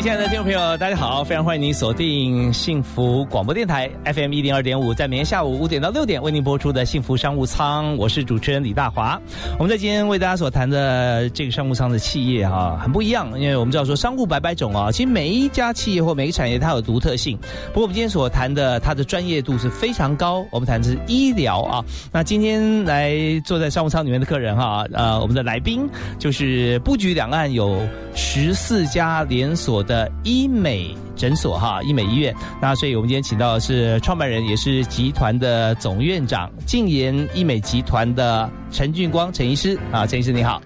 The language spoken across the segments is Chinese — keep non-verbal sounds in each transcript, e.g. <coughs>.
亲爱的听众朋友，大家好！非常欢迎您锁定幸福广播电台 FM 一零二点五，在每天下午五点到六点为您播出的幸福商务舱，我是主持人李大华。我们在今天为大家所谈的这个商务舱的企业哈，很不一样，因为我们知道说商务百百种啊，其实每一家企业或每个产业它有独特性。不过我们今天所谈的，它的专业度是非常高。我们谈的是医疗啊。那今天来坐在商务舱里面的客人哈，呃，我们的来宾就是布局两岸有十四家连锁。的医美诊所哈，医美医院。那所以我们今天请到的是创办人，也是集团的总院长，静言医美集团的陈俊光陈医师。啊，陈医师你好，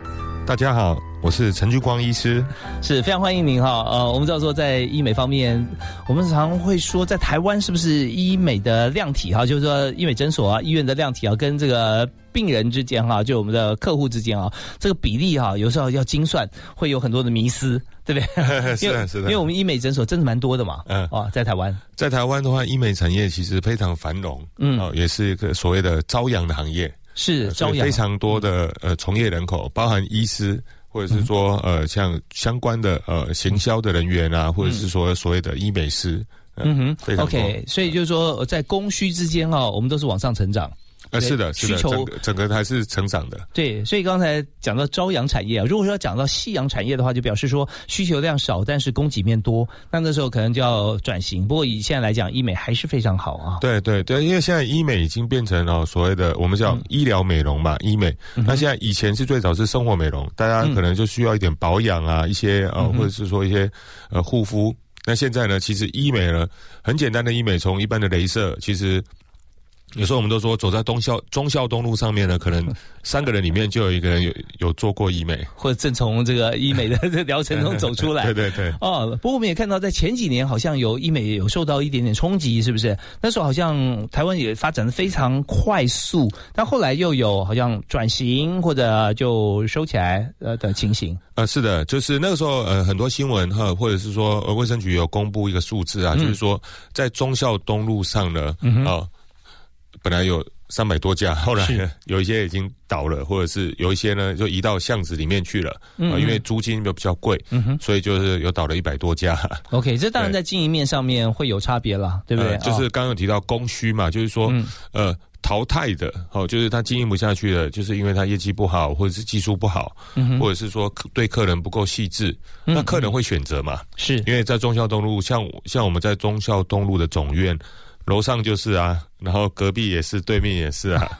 大家好，我是陈俊光医师，是非常欢迎您哈。呃，我们知道说在医美方面，我们常会说在台湾是不是医美的量体哈，就是说医美诊所啊、医院的量体啊，跟这个。病人之间哈，就我们的客户之间啊，这个比例哈，有时候要精算，会有很多的迷思，对不对？<laughs> 是的，是的。因为我们医美诊所真的蛮多的嘛，嗯，啊，在台湾，在台湾的话，医美产业其实非常繁荣，嗯，哦，也是一个所谓的朝阳的行业，是朝阳，非常多的呃从业人口，包含医师，或者是说呃像相关的呃行销的人员啊，或者是说所谓的医美师，嗯哼，OK，所以就是说在供需之间哦，我们都是往上成长。呃，是的，需求整个还是成长的。对，所以刚才讲到朝阳产业啊，如果说要讲到夕阳产业的话，就表示说需求量少，但是供给面多，那那时候可能就要转型。不过以现在来讲，医美还是非常好啊。对对对，因为现在医美已经变成了所谓的我们叫医疗美容嘛，医美。那现在以前是最早是生活美容，大家可能就需要一点保养啊，一些呃，或者是说一些呃护肤。那现在呢，其实医美呢，很简单的医美，从一般的镭射，其实。有时候我们都说，走在东校中校东路上面呢，可能 <laughs> 三个人里面就有一个人有有做过医美，或者正从这个医美的这疗程中走出来。<laughs> 对对对。哦，不过我们也看到，在前几年好像有医美有受到一点点冲击，是不是？那时候好像台湾也发展的非常快速，但后来又有好像转型或者就收起来呃的情形。呃，是的，就是那个时候呃很多新闻哈，或者是说呃卫生局有公布一个数字啊，就是说在中校东路上呢啊。本来有三百多家，<laughs> 后来 <laughs> 有一些已经倒了，或者是有一些呢就移到巷子里面去了，啊，因为租金又比较贵，所以就是有倒了一百多家。<laughs> OK，这当然在经营面上面会有差别了，对不对？就是刚刚有提到供需嘛，就是说，呃，淘汰的，哦，就是他经营不下去了，就是因为他业绩不好，或者是技术不好，或者是说对客人不够细致，那客人会选择嘛？是。因为在忠孝东路，像像我们在忠孝东路的总院楼上就是啊。然后隔壁也是，对面也是啊，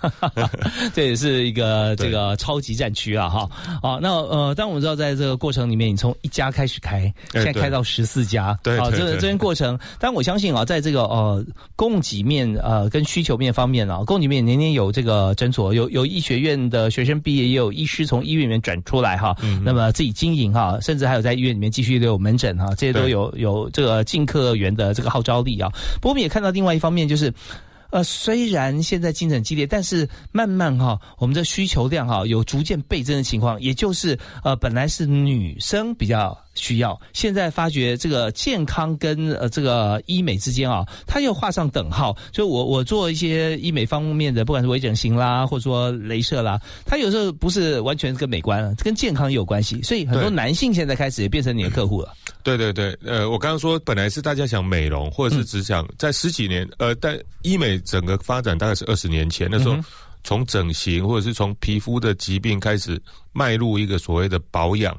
<laughs> 这也是一个这个超级战区啊，哈，好，那呃，但我们知道在这个过程里面，你从一家开始开，现在开到十四家，对，好，这个这边过程，但我相信啊，在这个呃供给面呃跟需求面方面啊，供给面年年有这个诊所，有有医学院的学生毕业，也有医师从医院里面转出来哈，那么自己经营哈，甚至还有在医院里面继续留有门诊哈，这些都有有这个进客源的这个号召力啊。不过我们也看到另外一方面就是。呃，虽然现在竞争激烈，但是慢慢哈，我们的需求量哈有逐渐倍增的情况，也就是呃，本来是女生比较需要，现在发觉这个健康跟呃这个医美之间啊，它又画上等号。就我我做一些医美方面的，不管是微整形啦，或者说镭射啦，它有时候不是完全跟美观，跟健康也有关系。所以很多男性现在开始也变成你的客户了。对对对，呃，我刚刚说本来是大家想美容，或者是只想在十几年，呃，但医美整个发展大概是二十年前那时候，从整形或者是从皮肤的疾病开始迈入一个所谓的保养，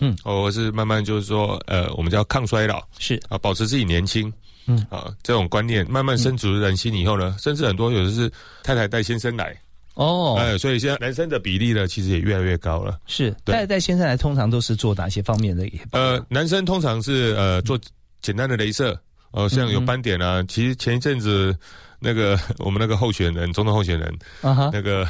嗯，或是慢慢就是说，呃，我们叫抗衰老，是。啊，保持自己年轻，嗯。啊，这种观念慢慢深植人心以后呢，甚至很多有的是太太带先生来。哦，哎，所以现在男生的比例呢，其实也越来越高了。是，带带先生来通常都是做哪些方面的？呃，男生通常是呃做简单的镭射，呃，像有斑点啊。其实前一阵子那个 <laughs> 我们那个候选人，总统候选人，啊哈，那个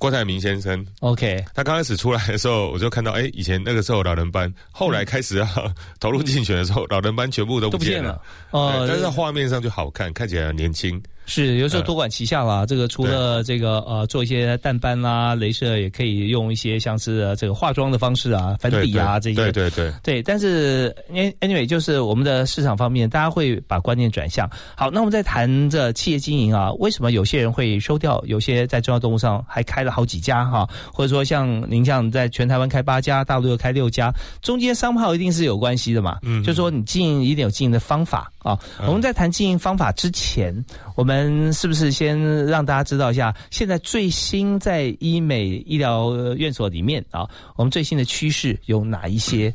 郭台铭先生。OK，他刚开始出来的时候，我就看到，哎，以前那个时候老人班，后来开始要 <laughs> 投入竞选的时候，老人班全部都不见了。哦，但是在画面上就好看，看起来年轻。是，有时候多管齐下啦。这个除了这个呃，做一些淡斑啦、镭射，也可以用一些像是这个化妆的方式啊、粉底啊这些。对对对。对，但是 anyway，就是我们的市场方面，大家会把观念转向。好，那我们在谈着企业经营啊，为什么有些人会收掉？有些在中药动物上还开了好几家哈，或者说像您这样在全台湾开八家，大陆又开六家，中间商号一定是有关系的嘛？嗯，就说你经营一定有经营的方法啊。我们在谈经营方法之前，我们。嗯，是不是先让大家知道一下，现在最新在医美医疗院所里面啊，我们最新的趋势有哪一些？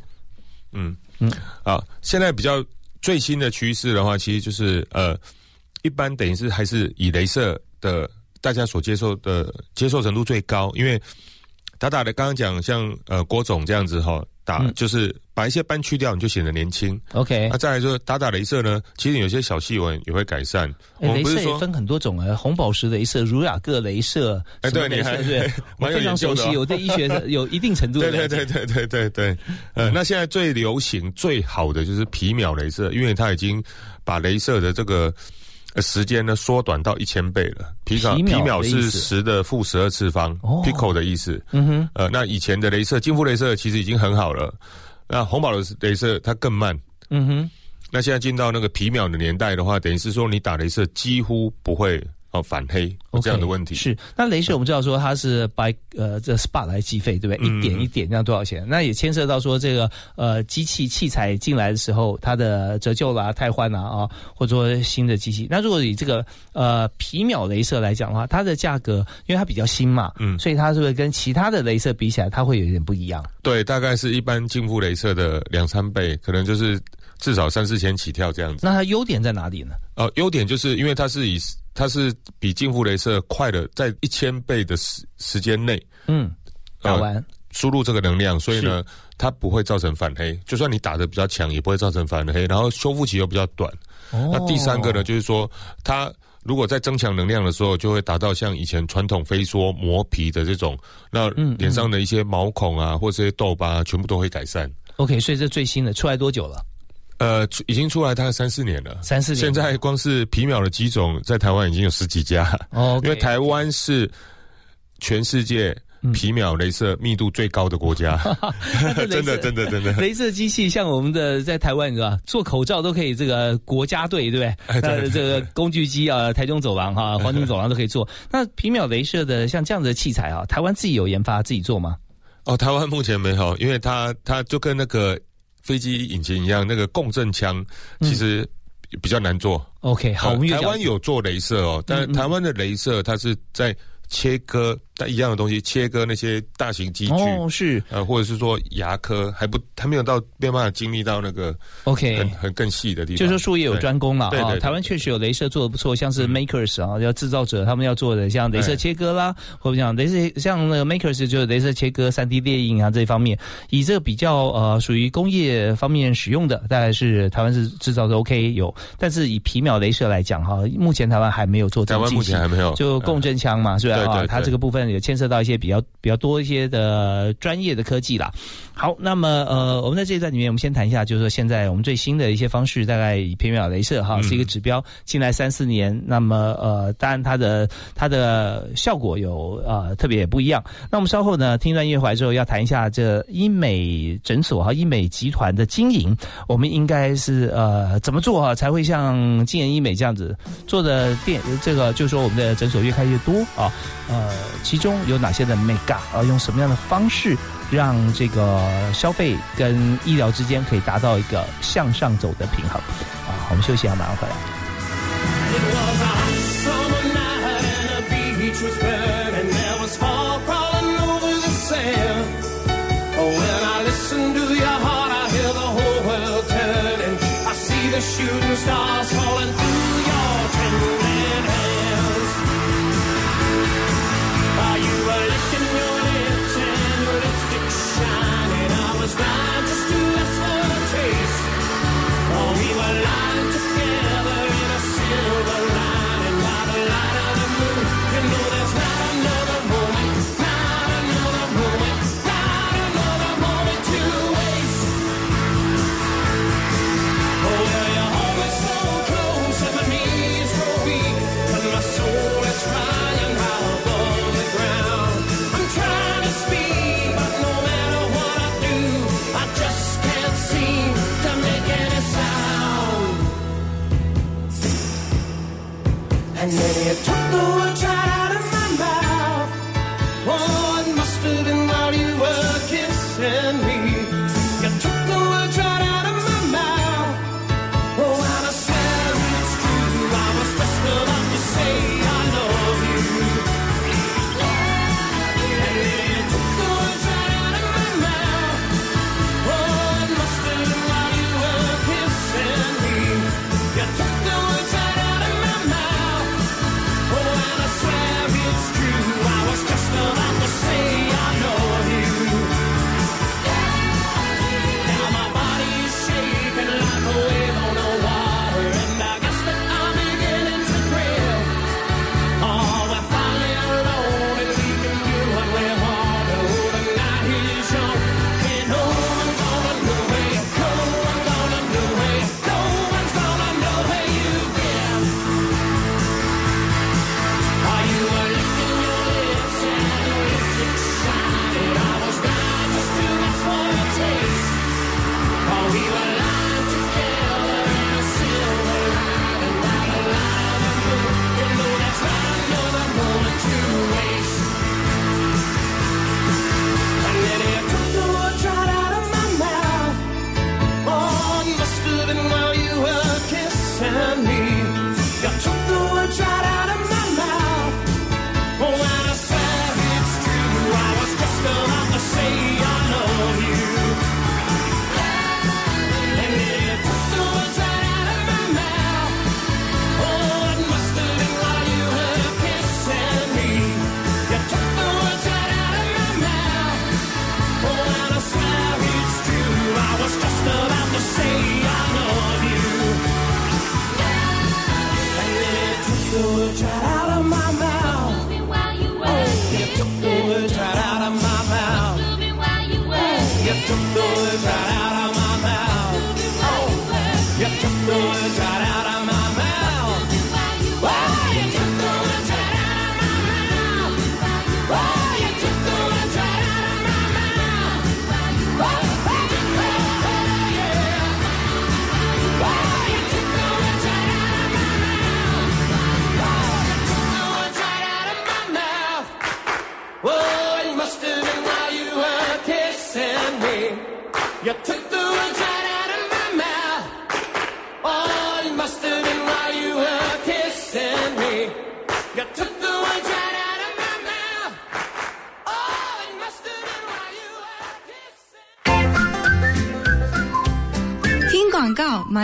嗯嗯，啊，现在比较最新的趋势的话，其实就是呃，一般等于是还是以镭射的，大家所接受的接受程度最高，因为打打的刚刚讲像呃郭总这样子哈。打就是把一些斑去掉，你就显得年轻。OK，那再来说打打镭射呢，其实有些小细纹也会改善。我们不是说分很多种啊，红宝石镭射、儒雅各镭射。哎，对，你还对，<laughs> 我非常熟悉，我对医学 <laughs> 有一定程度的对对对对对对。呃，那现在最流行、最好的就是皮秒镭射，因为它已经把镭射的这个。时间呢缩短到一千倍了，皮秒皮秒是十的负十二次方，pico 的意思。嗯哼，呃，那以前的镭射，金肤镭射其实已经很好了，那红宝的镭射它更慢。嗯哼，那现在进到那个皮秒的年代的话，等于是说你打镭射几乎不会。哦，反黑这样的问题是那镭射我们知道说它是 by 呃这 spot 来计费对不对？一点一点这样多少钱？那也牵涉到说这个呃机器器材进来的时候它的折旧啦、汰换啦啊，或者说新的机器。那如果以这个呃皮秒镭射来讲的话，它的价格因为它比较新嘛，嗯，所以它是不是跟其他的镭射比起来，它会有点不一样？对，大概是一般净负镭射的两三倍，可能就是至少三四千起跳这样子。那它优点在哪里呢？呃，优点就是因为它是以它是比近乎镭射快的，在一千倍的时时间内，嗯，打完输入这个能量，所以呢，它不会造成反黑。就算你打的比较强，也不会造成反黑。然后修复期又比较短。哦那第三个呢，就是说，它如果在增强能量的时候，就会达到像以前传统飞梭磨皮的这种，那脸上的一些毛孔啊，或这些痘疤，全部都会改善。OK，所以这最新的出来多久了？呃，已经出来大概三四年了。三四年，现在光是皮秒的机种在台湾已经有十几家。哦，因为台湾是全世界皮秒镭射密度最高的国家。<laughs> 真的，真的，真的。镭射机器像我们的在台湾，你知道做口罩都可以，这个国家队对不对？呃，这个工具机啊，台中走廊哈，黄金走廊都可以做。那皮秒镭射的像这样的器材啊，台湾自己有研发自己做吗？哦，台湾目前没有，因为它它就跟那个。飞机引擎一样，那个共振腔其实比较难做。OK，好，台湾有做镭射哦，但台湾的镭射它是在。切割但一样的东西，切割那些大型机具哦，是。呃，或者是说牙科还不还没有到没有办法经历到那个 OK 很很更细的地方，就是说术业有专攻了啊。台湾确实有镭射做的不错，像是 Makers 啊，要制造者他们要做的像镭射切割啦，或者像镭射像那个 Makers 就是镭射切割、三 D 列印啊这一方面，以这个比较呃属于工业方面使用的，大概是台湾是制造的 OK 有，但是以皮秒镭射来讲哈，目前台湾还没有做。台湾目前还没有，就共振枪嘛，是吧？啊，它这个部分也牵涉到一些比较比较多一些的专业的科技啦。好，那么呃，我们在这一段里面，我们先谈一下，就是说现在我们最新的一些方式，大概以片秒镭射哈是一个指标，进来三四年，那么呃，当然它的它的效果有呃特别也不一样。那我们稍后呢，听一段音乐回来之后，要谈一下这医美诊所和医美集团的经营，我们应该是呃怎么做哈，才会像金研医美这样子做的店，这个就是说我们的诊所越开越多啊，呃，其中有哪些的 Mega 要用什么样的方式让这个消费跟医疗之间可以达到一个向上走的平衡？啊，我们休息一下，马上回来。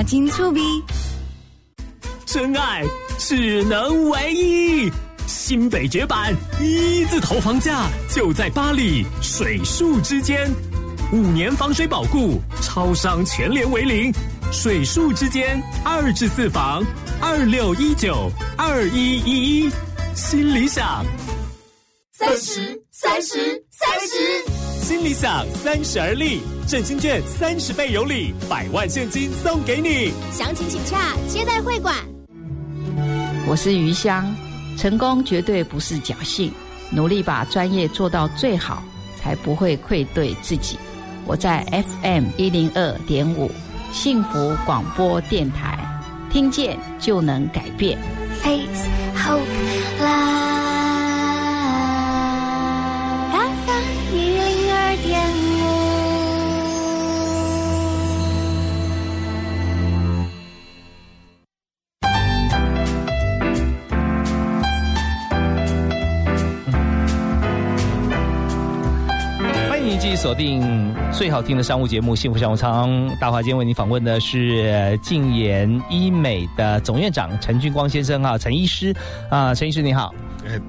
金粗逼。真爱只能唯一，新北绝版一字头房价就在巴黎水树之间，五年防水保固，超商全联为零，水树之间二至四房，二六一九二一一一，新理想。三十，三十，三十，新理想三十而立，振兴券三十倍有礼，百万现金送给你。详情请洽接待会馆。我是余香，成功绝对不是侥幸，努力把专业做到最好，才不会愧对自己。我在 FM 一零二点五幸福广播电台，听见就能改变。Face hope love。锁定最好听的商务节目《幸福商务舱》。大华今天为您访问的是静言医美的总院长陈俊光先生啊，陈医师啊，陈医师你好。哎，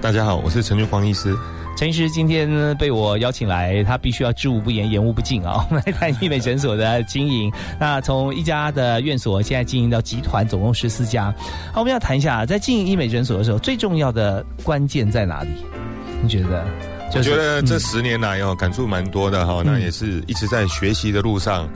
大家好，我是陈俊光医师。<laughs> 陈医师今天呢被我邀请来，他必须要知无不言，言无不尽啊。我们来谈医美诊所的经营。那从一家的院所现在经营到集团，总共十四家。好，我们要谈一下，在经营医美诊所的时候，最重要的关键在哪里？你觉得？我觉得这十年来哦，感触蛮多的哈。那也是一直在学习的路上。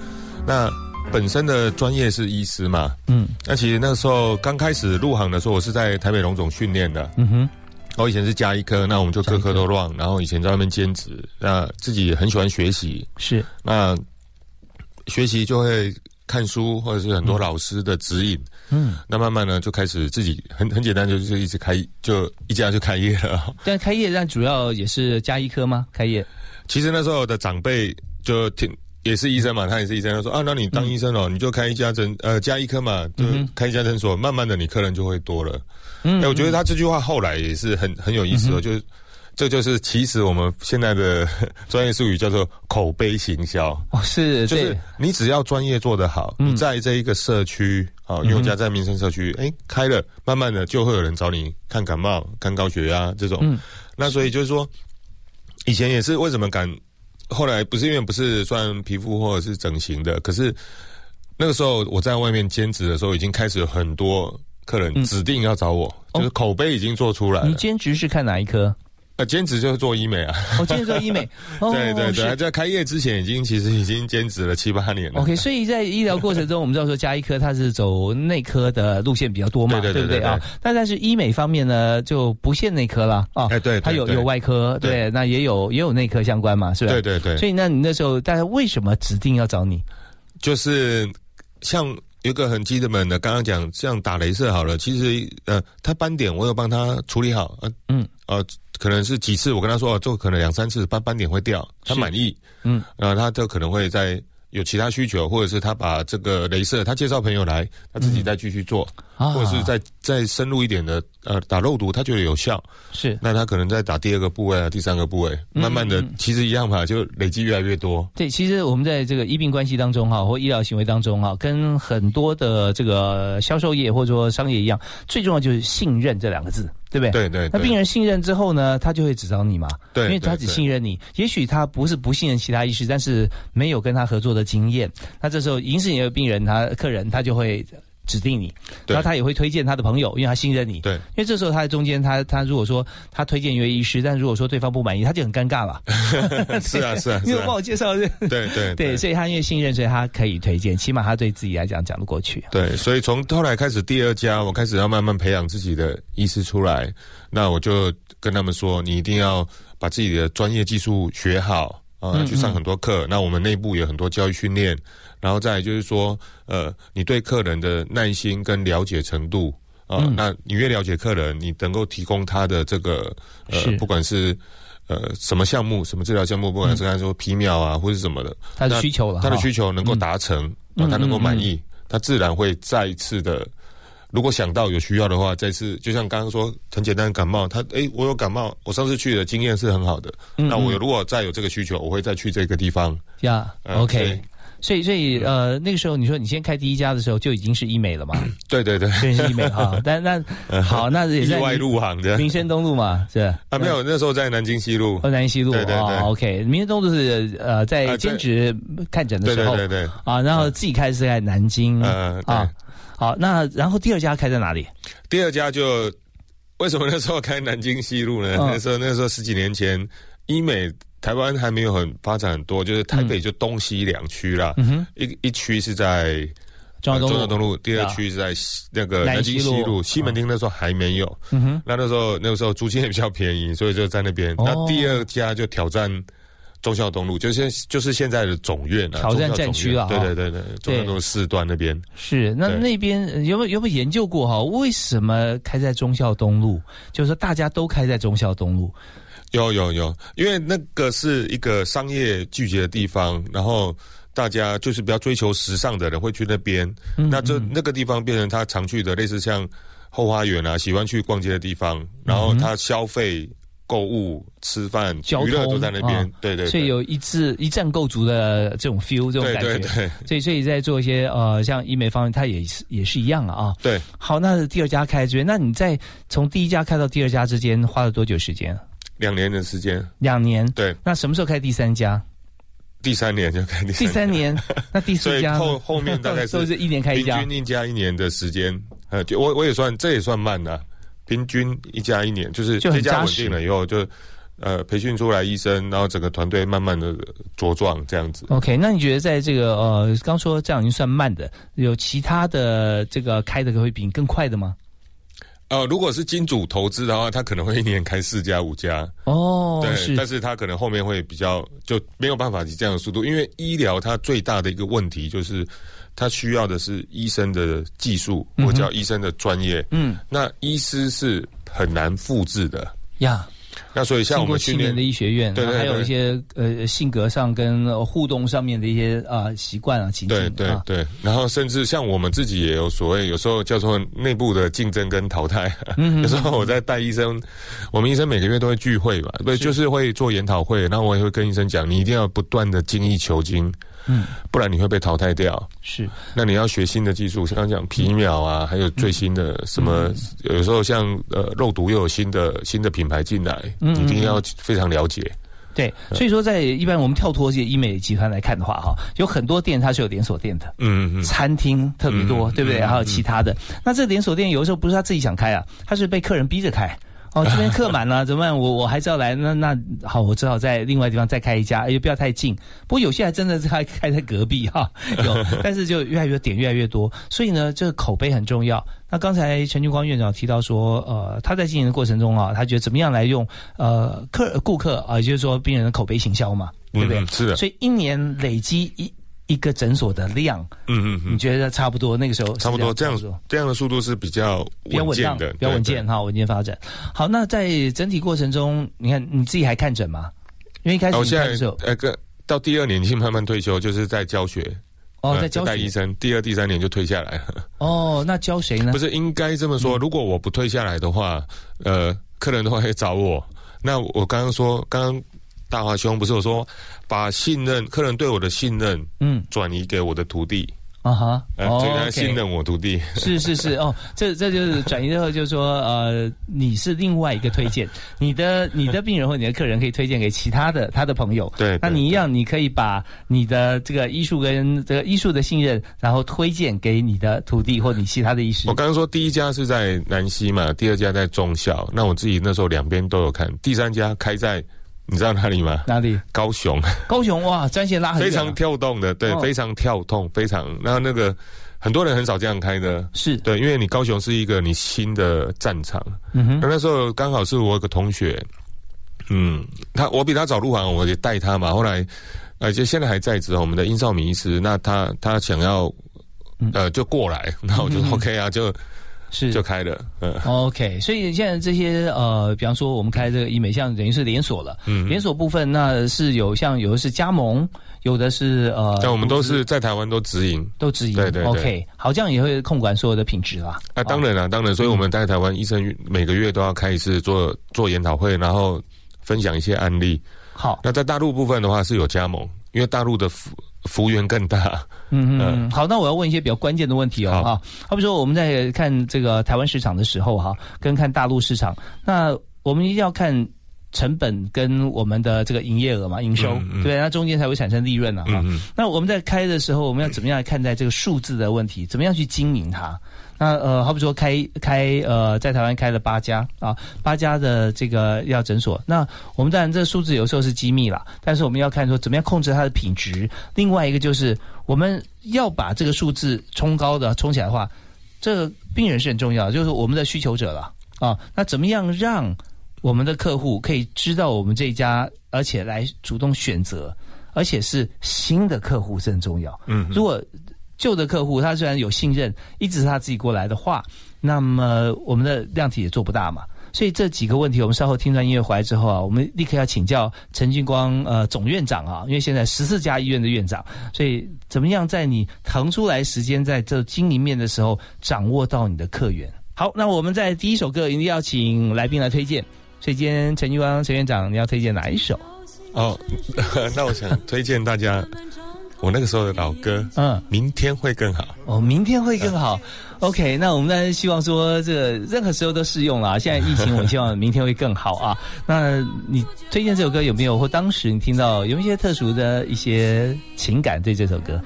那本身的专业是医师嘛，嗯。那其实那时候刚开始入行的时候，我是在台北荣总训练的，嗯哼。我以前是加医科，那我们就科科都乱。然后以前在外面兼职，那自己也很喜欢学习，是那学习就会看书，或者是很多老师的指引。嗯，那慢慢呢就开始自己很很简单，就是一直开，就一家就开业了。<laughs> 但开业，但主要也是加医科吗？开业？其实那时候的长辈就挺也是医生嘛，他也是医生，他说啊，那你当医生哦，你就开一家诊呃加医科嘛，就开一家诊所，慢慢的你客人就会多了。嗯，我觉得他这句话后来也是很很有意思哦，就是这就是其实我们现在的 <laughs> 专业术语叫做口碑行销哦，是就是你只要专业做得好，你在这一个社区啊，因为我家在民生社区，哎开了，慢慢的就会有人找你看感冒、看高血压这种。嗯，那所以就是说，以前也是为什么敢，后来不是因为不是算皮肤或者是整形的，可是那个时候我在外面兼职的时候，已经开始有很多。客人指定要找我，就是口碑已经做出来了。你兼职是看哪一科？呃，兼职就是做医美啊。我兼职做医美。对 <laughs> 对对，在开业之前已经其实已经兼职了七八年了。OK，所以在医疗过程中，我们知道说加医科它是走内科的路线比较多嘛，对不对啊？但但是医美方面呢，就不限内科了啊。哎，对，它有有外科，对，那也有也有内科相关嘛，是吧？对对对。所以那你那时候大家为什么指定要找你？就是像。有个很基本的，刚刚讲像打镭射好了，其实呃，他斑点我有帮他处理好，呃，嗯，呃，可能是几次我跟他说，做可能两三次斑斑点会掉，他满意，嗯，然后他就可能会在。有其他需求，或者是他把这个镭射，他介绍朋友来，他自己再继续做，或者是再再深入一点的，呃，打肉毒，他觉得有效，是，那他可能在打第二个部位啊，第三个部位，慢慢的，其实一样嘛，就累积越来越多。对，其实我们在这个医病关系当中哈，或医疗行为当中哈，跟很多的这个销售业或者说商业一样，最重要就是信任这两个字。对不对？对对。那病人信任之后呢，他就会只找你嘛。对。因为他只信任你，也许他不是不信任其他医师，但是没有跟他合作的经验。那这时候，银是你的病人，他客人他就会。指定你，然后他也会推荐他的朋友，因为他信任你。对，因为这时候他在中间，他他如果说他推荐一位医师，但如果说对方不满意，他就很尴尬了。<laughs> 是啊 <laughs> 是啊，你有帮我介绍？对对对，所以他因为信任，所以他可以推荐，起码他对自己来讲讲得过去。对，所以从后来开始，第二家我开始要慢慢培养自己的医师出来，那我就跟他们说，你一定要把自己的专业技术学好啊，去上很多课。那我们内部有很多教育训练。然后再就是说，呃，你对客人的耐心跟了解程度啊，那你越了解客人，你能够提供他的这个呃，不管是呃什么项目、什么治疗项目，不管是他说皮秒啊或者什么的，他的需求了，他的需求能够达成，啊，他能够满意，他自然会再一次的，如果想到有需要的话，再次就像刚刚说很简单感冒，他哎我有感冒，我上次去的经验是很好的，那我如果再有这个需求，我会再去这个地方。呀，OK。所以所以呃那个时候你说你先开第一家的时候就已经是医美了嘛？对 <coughs> 对对，对，是医美 <laughs> 哈。但那好，那也在意外入行的民生东路嘛，是。啊，没有，那时候在南京西路，哦，南京西路，对对对，OK，民生东路是呃在兼职看诊的时候，对对对对，啊，然后自己开是在南京，嗯啊，好，那然后第二家开在哪里？第二家就为什么那时候开南京西路呢？那时候那时候十几年前，医美台湾还没有很发展很多，就是台北就东西两区啦，一一区是在中中东路，第二区是在那个南京西路，西门町那时候还没有，嗯那那时候那个时候租金也比较便宜，所以就在那边。那第二家就挑战。中孝东路就是就是现在的总院啊，挑战战区了。对对对对，中孝东路四段那边是那那边有没有有没有研究过哈？为什么开在中孝东路？就是说大家都开在中孝东路。有有有，因为那个是一个商业聚集的地方，然后大家就是比较追求时尚的人会去那边。那这那个地方变成他常去的，类似像后花园啊，喜欢去逛街的地方，然后他消费。购物、吃饭、娱乐都在那边，对对，所以有一次一站够足的这种 feel，这种感觉。对对对，所以所以在做一些呃，像医美方面，它也是也是一样啊。对，好，那第二家开这边，那你在从第一家开到第二家之间花了多久时间？两年的时间。两年。对。那什么时候开第三家？第三年就开第第三年。那第四家 <laughs> 后后面大概是 <laughs> 都是一年开一家，平均一家一年的时间。呃，就我我也算，这也算慢的。平均一家一年，就是这家稳定了以后就。呃，培训出来医生，然后整个团队慢慢的茁壮，这样子。OK，那你觉得在这个呃，刚说这样已经算慢的，有其他的这个开的会比你更快的吗？呃，如果是金主投资的话，他可能会一年开四家五家。哦，对，但是他可能后面会比较就没有办法以这样的速度，因为医疗它最大的一个问题就是，它需要的是医生的技术，或叫医生的专业。嗯，那医师是很难复制的呀。那所以像我们去年的医学院，对还有一些呃性格上跟互动上面的一些啊习惯啊情景，对对对。然后甚至像我们自己也有所谓，有时候叫做内部的竞争跟淘汰。嗯 <laughs> 有时候我在带医生，我们医生每个月都会聚会嘛，不，就是会做研讨会。然后我也会跟医生讲，你一定要不断的精益求精。嗯，不然你会被淘汰掉。是，那你要学新的技术，像刚讲皮秒啊，还有最新的什么，有时候像呃肉毒又有新的新的品牌进来，一定要非常了解。对，所以说在一般我们跳脱这些医美集团来看的话，哈，有很多店它是有连锁店的，嗯嗯，餐厅特别多，对不对？还有其他的，那这连锁店有的时候不是他自己想开啊，他是被客人逼着开。哦，这边客满了，怎么办？我我还是要来，那那好，我只好在另外地方再开一家，又不要太近。不过有些还真的是开开在隔壁哈，有，<laughs> 但是就越来越点越来越多，所以呢，这个口碑很重要。那刚才陈俊光院长提到说，呃，他在经营的过程中啊，他觉得怎么样来用呃客顾客啊，也就是说病人的口碑行销嘛，对不对？是的。所以一年累积一。一个诊所的量，嗯嗯嗯，你觉得差不多那个时候差不多这样这样的速度是比较比较稳健的，比较稳健哈，稳健发展。好，那在整体过程中，你看你自己还看诊吗？因为一开始现在呃个到第二年你慢慢退休，就是在教学哦，在教带医生。第二、第三年就退下来了。<laughs> 哦，那教谁呢？不是应该这么说？如果我不退下来的话，呃，客人的话会找我。那我刚刚说刚刚。大华兄不是我说，把信任客人对我的信任，嗯，转移给我的徒弟啊哈，所以他信任我徒弟。是是是哦，这这就是 <laughs> 转移之后，就是说呃，你是另外一个推荐，你的你的病人或你的客人可以推荐给其他的他的朋友。对，那你一样，你可以把你的这个医术跟这个医术的信任，然后推荐给你的徒弟或你其他的医师。我刚刚说第一家是在南溪嘛，第二家在中校，那我自己那时候两边都有看，第三家开在。你知道哪里吗？哪里？高雄。高雄哇，专线拉很非常跳动的，对，非常跳动，非常。然后那个很多人很少这样开的，是对，因为你高雄是一个你新的战场。嗯哼。那那时候刚好是我有个同学，嗯，他我比他早入行，我也带他嘛。后来，而且现在还在职，我们的殷少明医师，那他他想要，呃，就过来，那我就 OK 啊，就。是。就开了，嗯，OK，所以现在这些呃，比方说我们开这个医美，像等于是连锁了，嗯，连锁部分那是有像有的是加盟，有的是呃，但我们都是在台湾都直营，都直营，对对，OK，好，这样也会控管所有的品质啦。啊，当然啦，当然，所以我们在台湾医生每个月都要开一次做做研讨会，然后分享一些案例。好，那在大陆部分的话是有加盟，因为大陆的幅员更大。嗯嗯，好，那我要问一些比较关键的问题哦，哈，好比说我们在看这个台湾市场的时候，哈，跟看大陆市场，那我们一定要看。成本跟我们的这个营业额嘛，营收对，那中间才会产生利润了哈。那我们在开的时候，我们要怎么样来看待这个数字的问题？怎么样去经营它？那呃，好比说开开呃，在台湾开了八家啊，八家的这个药诊所。那我们当然这个数字有时候是机密了，但是我们要看说怎么样控制它的品质。另外一个就是我们要把这个数字冲高的冲起来的话，这个病人是很重要，就是我们的需求者了啊。那怎么样让？我们的客户可以知道我们这一家，而且来主动选择，而且是新的客户是很重要。嗯，如果旧的客户他虽然有信任，一直是他自己过来的话，那么我们的量体也做不大嘛。所以这几个问题，我们稍后听完音乐回来之后啊，我们立刻要请教陈俊光呃总院长啊，因为现在十四家医院的院长，所以怎么样在你腾出来时间在这经营面的时候，掌握到你的客源。好，那我们在第一首歌一定要请来宾来推荐。所以今天陈俊光陈院长，你要推荐哪一首？哦，那我想推荐大家我那个时候的老歌，嗯，明天会更好。哦，明天会更好。OK，那我们当然希望说，这个任何时候都适用了。现在疫情，我希望明天会更好啊。<laughs> 那你推荐这首歌有没有？或当时你听到有一些特殊的一些情感对这首歌？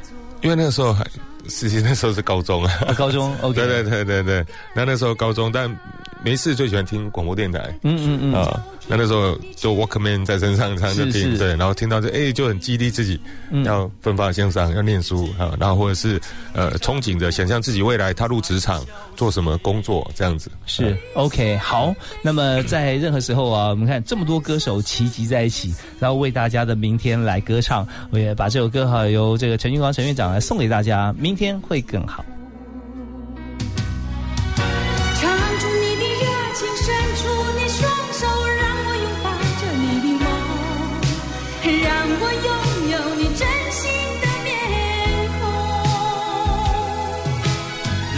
因为那个时候还，实习那时候是高中啊，高中。OK，<laughs> 对对对对对，那那时候高中，但。没事，最喜欢听广播电台。嗯嗯嗯啊，那那时候就 Walkman 在身上唱着听，对，然后听到这哎就很激励自己，要奋发向上，要念书啊，然后或者是呃憧憬着想象自己未来踏入职场做什么工作这样子。是 OK 好，那么在任何时候啊，我们看这么多歌手齐集在一起，然后为大家的明天来歌唱，我也把这首歌哈由这个陈俊光陈院长来送给大家，明天会更好。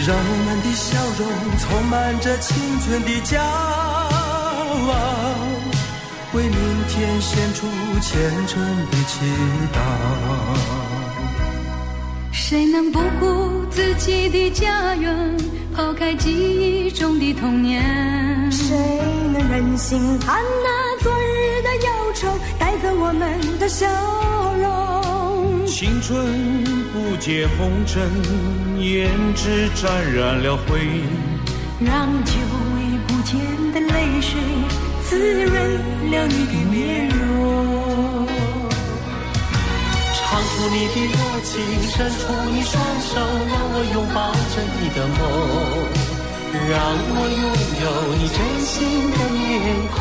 让我们的笑容充满着青春的骄傲，为明天献出虔诚的祈祷。谁能不顾自己的家园，抛开记忆中的童年？谁能忍心看那昨日的忧愁带走我们的笑容？青春不解红尘，胭脂沾染了灰，让久违不见的泪水滋润了你的面容。唱出你的热情，伸出你双手，让我拥抱着你的梦，让我拥有你真心的面孔，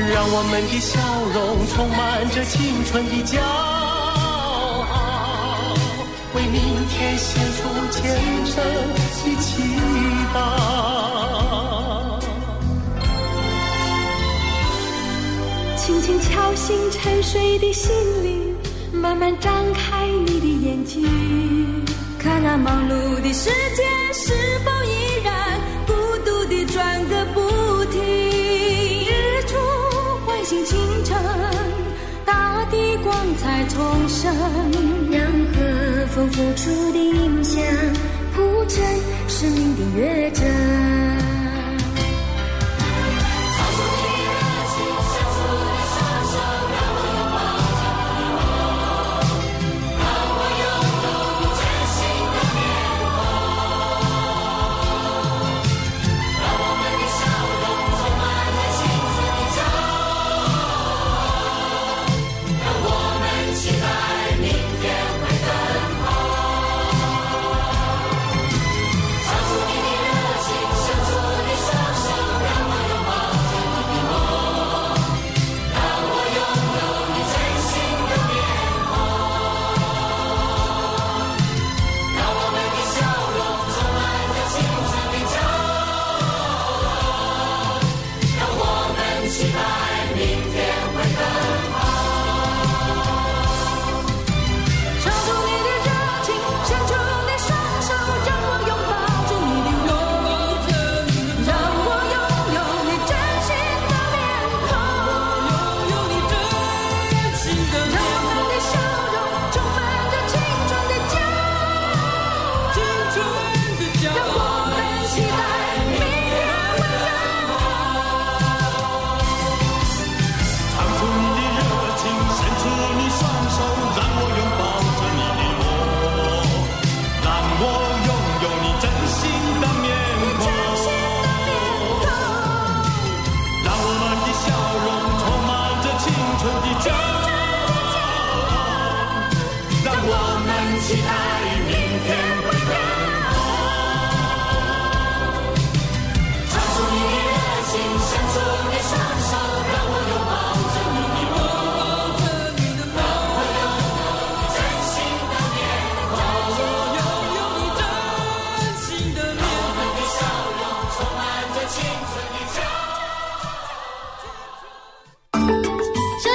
让我们的笑容充满着青春的骄傲，为明天献出虔诚的祈祷。轻轻敲醒沉睡的心灵，慢慢张开你的眼睛，看那忙碌的世界是否光彩重生，让和风拂出的音响谱成生命的乐章。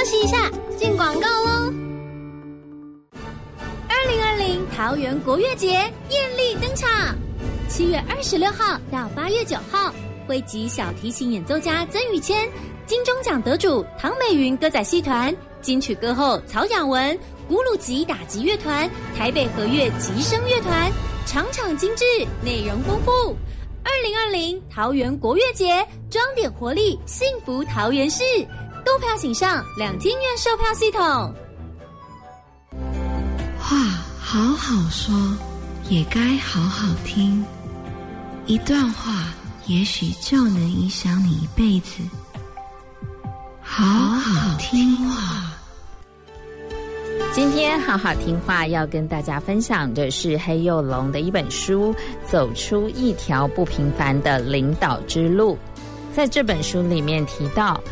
休息一下，进广告喽。二零二零桃园国乐节艳丽登场，七月二十六号到八月九号，汇集小提琴演奏家曾宇谦、金钟奖得主唐美云歌仔戏团、金曲歌后曹雅文、古鲁吉打击乐团、台北和乐吉声乐团，场场精致，内容丰富。二零二零桃园国乐节，装点活力，幸福桃园市。购票请上两厅院售票系统。话好好说，也该好好听。一段话，也许就能影响你一辈子。好好听话。今天好好听话要跟大家分享的是黑幼龙的一本书《走出一条不平凡的领导之路》。在这本书里面提到，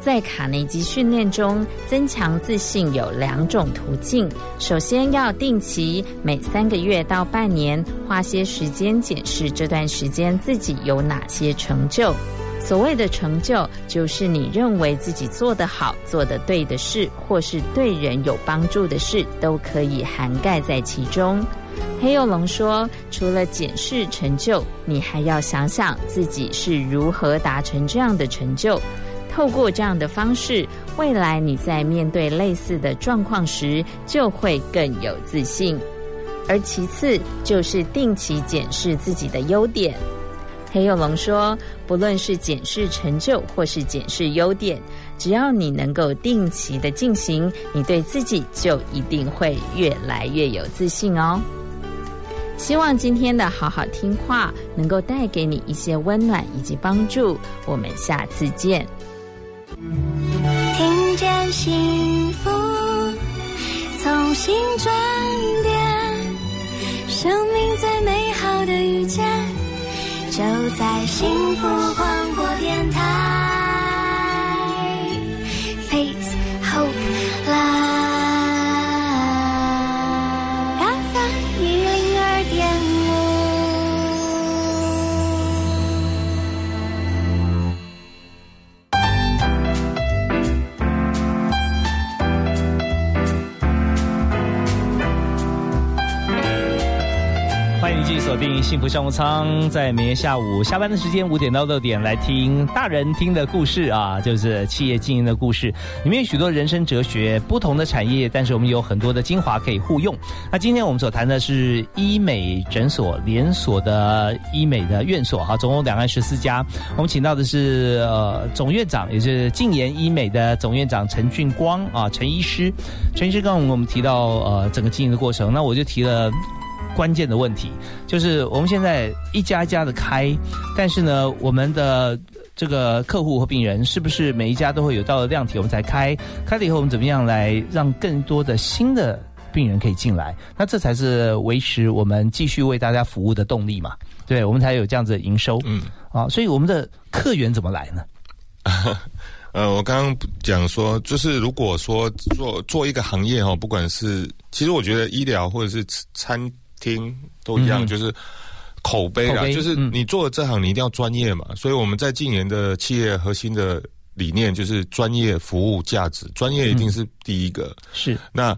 在卡内基训练中，增强自信有两种途径。首先要定期每三个月到半年花些时间检视这段时间自己有哪些成就。所谓的成就，就是你认为自己做得好、做得对的事，或是对人有帮助的事，都可以涵盖在其中。黑幼龙说，除了检视成就，你还要想想自己是如何达成这样的成就。透过这样的方式，未来你在面对类似的状况时，就会更有自信。而其次就是定期检视自己的优点。黑幼龙说，不论是检视成就或是检视优点，只要你能够定期的进行，你对自己就一定会越来越有自信哦。希望今天的好好听话能够带给你一些温暖以及帮助。我们下次见。听见幸福从心转变，生命最美好的遇见，就在幸福广播电台。定幸福商务舱，在每天下午下班的时间五点到六点来听大人听的故事啊，就是企业经营的故事，里面有许多人生哲学，不同的产业，但是我们有很多的精华可以互用。那今天我们所谈的是医美诊所连锁的医美的院所哈，总共两岸十四家。我们请到的是呃总院长，也就是静言医美的总院长陈俊光啊，陈医师。陈医师刚刚我们提到呃整个经营的过程，那我就提了。关键的问题就是我们现在一家一家的开，但是呢，我们的这个客户和病人是不是每一家都会有到了量体我们才开？开了以后我们怎么样来让更多的新的病人可以进来？那这才是维持我们继续为大家服务的动力嘛？对，我们才有这样子的营收。嗯，啊，所以我们的客源怎么来呢？<laughs> 呃，我刚刚讲说，就是如果说做做一个行业哈，不管是其实我觉得医疗或者是餐厅都一样，嗯就是口碑啊，碑就是嗯你做的这行你一定要专业嘛。所以我们在近年的企业核心的理念就是专业服务价值，专业一定是第一个。是那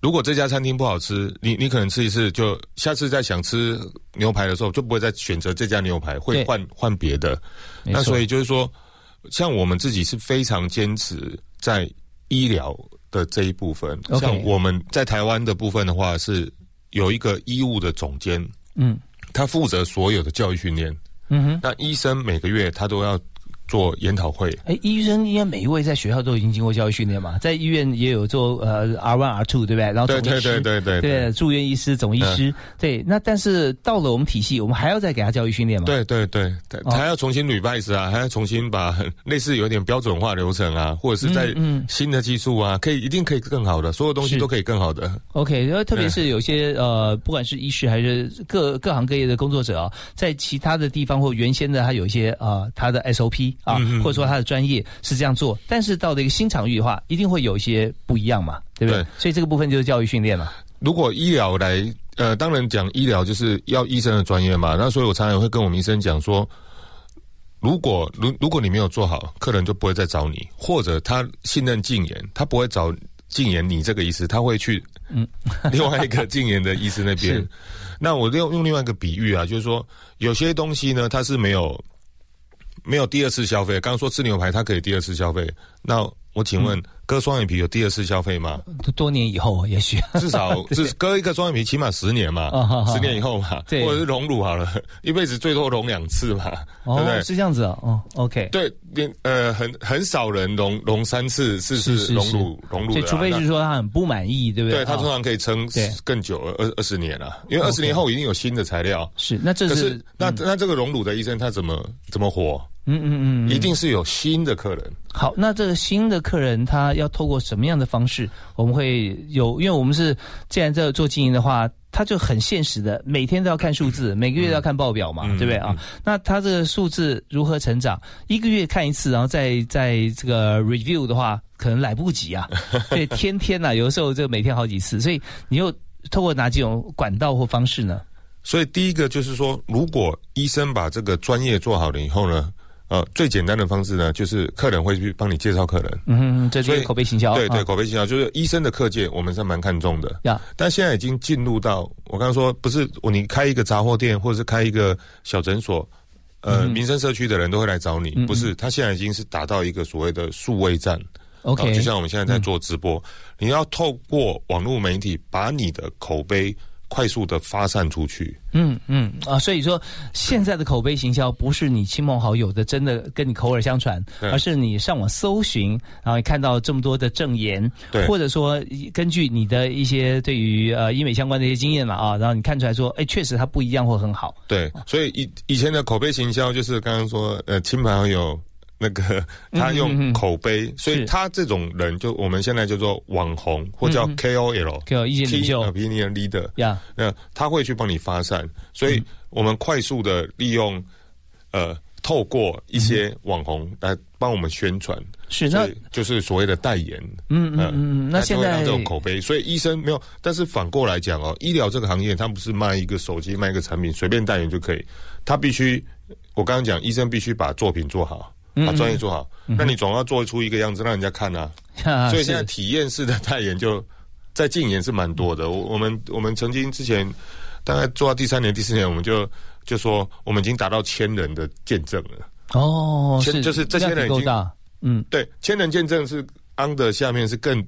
如果这家餐厅不好吃，你你可能吃一次，就下次再想吃牛排的时候，就不会再选择这家牛排，会换换别的。那所以就是说，像我们自己是非常坚持在医疗的这一部分。像我们在台湾的部分的话，是有一个医务的总监，嗯他负责所有的教育训练。嗯哼，那医生每个月他都要做研讨会。哎，医生应该每一位在学校都已经经过教育训练嘛，在医院也有做呃 R one R two 对不对？然后对对对对对对住院医师、总医师对。那但是到了我们体系，我们还要再给他教育训练嘛？对对对对，哦还要重新 revise 啊，还要重新把很 <laughs> 类似有点标准化流程啊，或者是在嗯嗯新的技术啊，可以一定可以更好的，所有东西都可以更好的。OK，然后特别是有些呃，不管是医师还是各各行各业的工作者啊，在其他的地方或原先的他有一些啊、他的 SOP 啊，或者说他的专业是这样做，但是到了一个新场域的话，一定会有一些不一样嘛，对不对？对所以这个部分就是教育训练了。如果医疗来，呃，当然讲医疗就是要医生的专业嘛，那所以我常常也会跟我们医生讲说，如果如如果你没有做好，客人就不会再找你，或者他信任禁言，他不会找禁言你这个医师，他会去嗯 <laughs> 另外一个禁言的医师那边。那我用用另外一个比喻啊，就是说有些东西呢，它是没有没有第二次消费。刚刚说吃牛排，它可以第二次消费，那我请问、割双眼皮有第二次消费吗？多多年以后，也许至少至 <laughs> 割一个双眼皮起码十年嘛十年以后嘛，对或者是隆乳好了，一辈子最多隆两次嘛，对不哦对？是这样子哦，哦，OK，对，连呃很很少人隆隆三次，是是是隆乳隆乳的啊，所以除非那是说他很不满意，对不对？对他通啊常可以撑更久，二二十年啊，因为二十年后一定有新的材料。是那这是可是那那这个隆乳的医生他怎么怎么活？嗯嗯嗯，一定是有新的客人。好，那这个新的客人他要透过什么样的方式？我们会有，因为我们是既然在做经营的话，他就很现实的，每天都要看数字，每个月都要看报表嘛，嗯对不对啊？那他这个数字如何成长？一个月看一次，然后再在这个 review 的话，可能来不及啊。<laughs> 所以天天呐、有的时候这个每天好几次，所以你又透过哪几种管道或方式呢？所以第一个就是说，如果医生把这个专业做好了以后呢，呃，最简单的方式呢，就是客人会去帮你介绍客人。嗯，这就是所以口碑行销，对对，啊口碑行销就是医生的课件，我们是蛮看重的。呀，但现在已经进入到我刚刚说，不是我你开一个杂货店或者是开一个小诊所，呃，嗯民生社区的人都会来找你，嗯嗯不是？他现在已经是达到一个所谓的数位站。OK 哦就像我们现在在做直播，你要透过网络媒体把你的口碑快速的发散出去。嗯嗯啊，所以说现在的口碑行销不是你亲朋好友的真的跟你口耳相传，而是你上网搜寻，然后看到这么多的证言，对或者说根据你的一些对于呃医美相关的一些经验了啊，然后你看出来说，哎，确实它不一样或很好。对，所以以以前的口碑行销就是刚刚说，呃，亲朋好友那个他用口碑，所以他这种人就我们现在叫做网红或叫嗯嗯。KOL，给我意见领袖。opinion leader，呀，那他会去帮你发散，所以我们快速的利用呃。透过一些网红来帮我们宣传，是那就是所谓的代言，嗯嗯嗯嗯，那现在这种口碑，所以医生没有，但是反过来讲哦，医疗这个行业，他不是卖一个手机、卖一个产品，随便代言就可以，他必须，我刚刚讲，医生必须把作品做好，嗯把专业做好，那你总要做出一个样子让人家看啊，<laughs> 啊所以现在体验式的代言就在禁言是蛮多的。我我们我们曾经之前大概做到第三年、第四年，我们就就说我们已经达到千人的见证了。哦，是千就是这些人已经，嗯，对，千人见证是 under 下面是更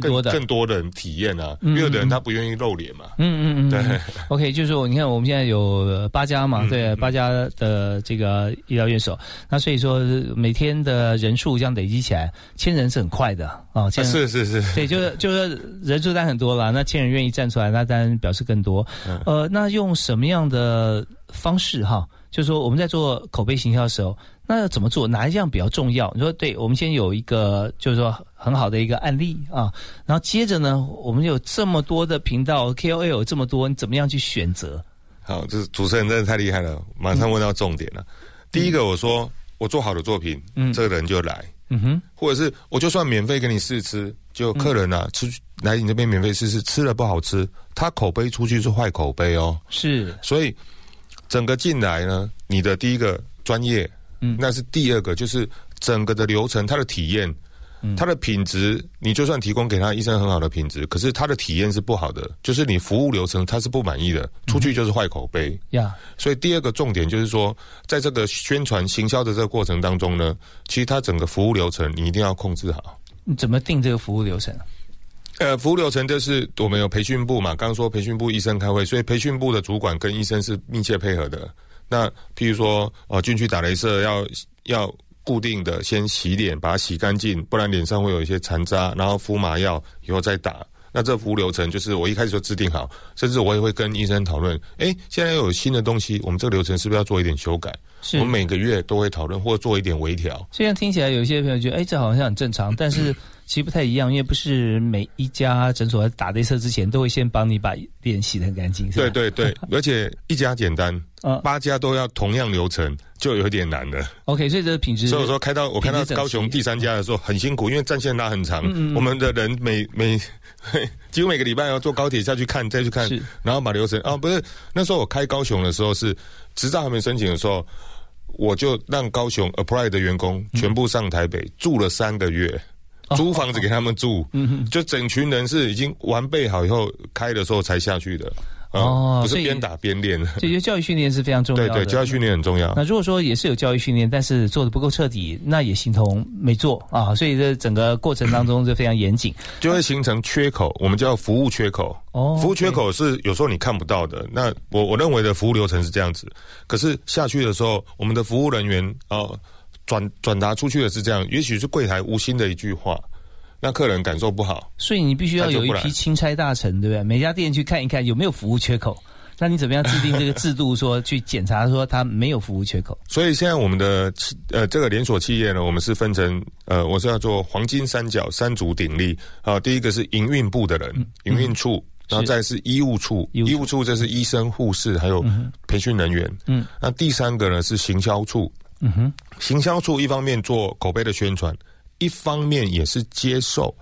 更多的。更多的人体验啊，嗯因为有的人他不愿意露脸嘛。嗯嗯嗯，对。嗯，OK，就是说，你看我们现在有呃八家嘛，嗯对，八家的这个医疗院所，那所以说每天的人数这样累积起来，千人是很快的啊，是是是，对，就是就是人数当然很多了，那千人愿意站出来，那当然表示更多。嗯。呃，那用什么样的方式哈？就是说我们在做口碑行销的时候，那要怎么做？哪一项比较重要？你说，对，我们先有一个就是说很好的一个案例啊，然后接着呢，我们有这么多的频道，KOL 有这么多，你怎么样去选择？好，这主持人真的太厉害了，马上问到重点了。第一个，我说我做好的作品，嗯这个人就来，嗯哼，或者是我就算免费给你试吃，就客人啊、吃来你这边免费试吃，吃了不好吃，他口碑出去是坏口碑哦。是，所以整个进来呢，你的第一个专业，嗯那是第二个就是整个的流程，它的体验。嗯它的品质，你就算提供给他医生很好的品质，可是他的体验是不好的，就是你服务流程他是不满意的，出去就是坏口碑。呀，所以第二个重点就是说，在这个宣传行销的这个过程当中呢，其实它整个服务流程你一定要控制好。你怎么定这个服务流程？呃，服务流程就是我们有培训部嘛，刚刚说培训部医生开会，所以培训部的主管跟医生是密切配合的。那譬如说，呃，进去打镭射要要固定的先洗脸，把它洗干净，不然脸上会有一些残渣，然后敷麻药，以后再打。那这服务流程就是我一开始就制定好，甚至我也会跟医生讨论，哎，现在又有新的东西，我们这个流程是不是要做一点修改？是我们每个月都会讨论或做一点微调。虽然听起来有一些朋友觉得，哎，这好像很正常，但是其实不太一样，因为不是每一家诊所打镭射之前都会先帮你把脸洗得很干净，对对对，<laughs> 而且一家简单嗯，八家都要同样流程，就有点难了。OK，所以这个品质，所以我说开到我看到高雄第三家的时候很辛苦，因为战线拉很长，嗯。嗯嗯我们的人每每 <laughs> 几乎每个礼拜要坐高铁下去看，再去看，然后把流程啊不是那时候我开高雄的时候是执照还没申请的时候，我就让高雄 apply 的员工嗯全部上台北、住了三个月。<laughs> 租房子给他们住，嗯就整群人是已经完备好以后开的时候才下去的，哦不是边打边练。<laughs> 这些教育训练是非常重要的。对对，教育训练很重要。那如果说也是有教育训练，但是做的不够彻底，那也形同没做啊。所以这整个过程当中就非常严谨。就会形成缺口，我们叫服务缺口。哦服务缺口是有时候你看不到的。那我我认为的服务流程是这样子，可是下去的时候，我们的服务人员哦转转达出去的是这样，也许是柜台无心的一句话，那客人感受不好。所以你必须要有一批钦差大臣，对不对？每家店去看一看有没有服务缺口。那你怎么样制定这个制度，说去检查说它没有服务缺口？所以现在我们的企呃这个连锁企业呢，我们是分成呃，我是要做黄金三角三足鼎立啊、第一个是营运部的人，营运处。然后再是医务处医务处这是医生、护士还有培训人员。嗯，那第三个呢是行销处，嗯哼，行销处一方面做口碑的宣传，一方面也是接受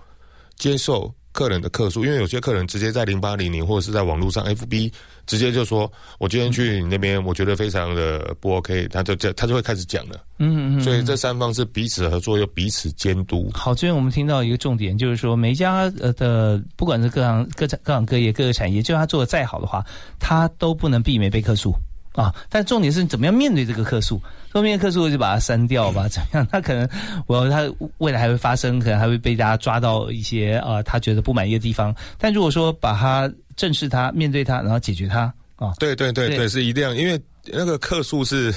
接受客人的客诉，因为有些客人直接在零八零零或者是在网络上 FB 直接就说，我今天去你那边，我觉得非常的不 OK，他就这他就会开始讲了。嗯嗯嗯。所以这三方是彼此合作又彼此监督。好，这边我们听到一个重点，就是说每一家呃的，不管是各行各产各行各业各个产业，就算他做的再好的话，他都不能避免被客诉啊。但重点是怎么样面对这个客诉，后面对客诉就把它删掉吧，怎么样？他可能我他未来还会发生，可能还会被大家抓到一些呃他觉得不满意的地方。但如果说把它正视它，面对它，然后解决它啊，对对对对对，是一定要，因为那个客诉是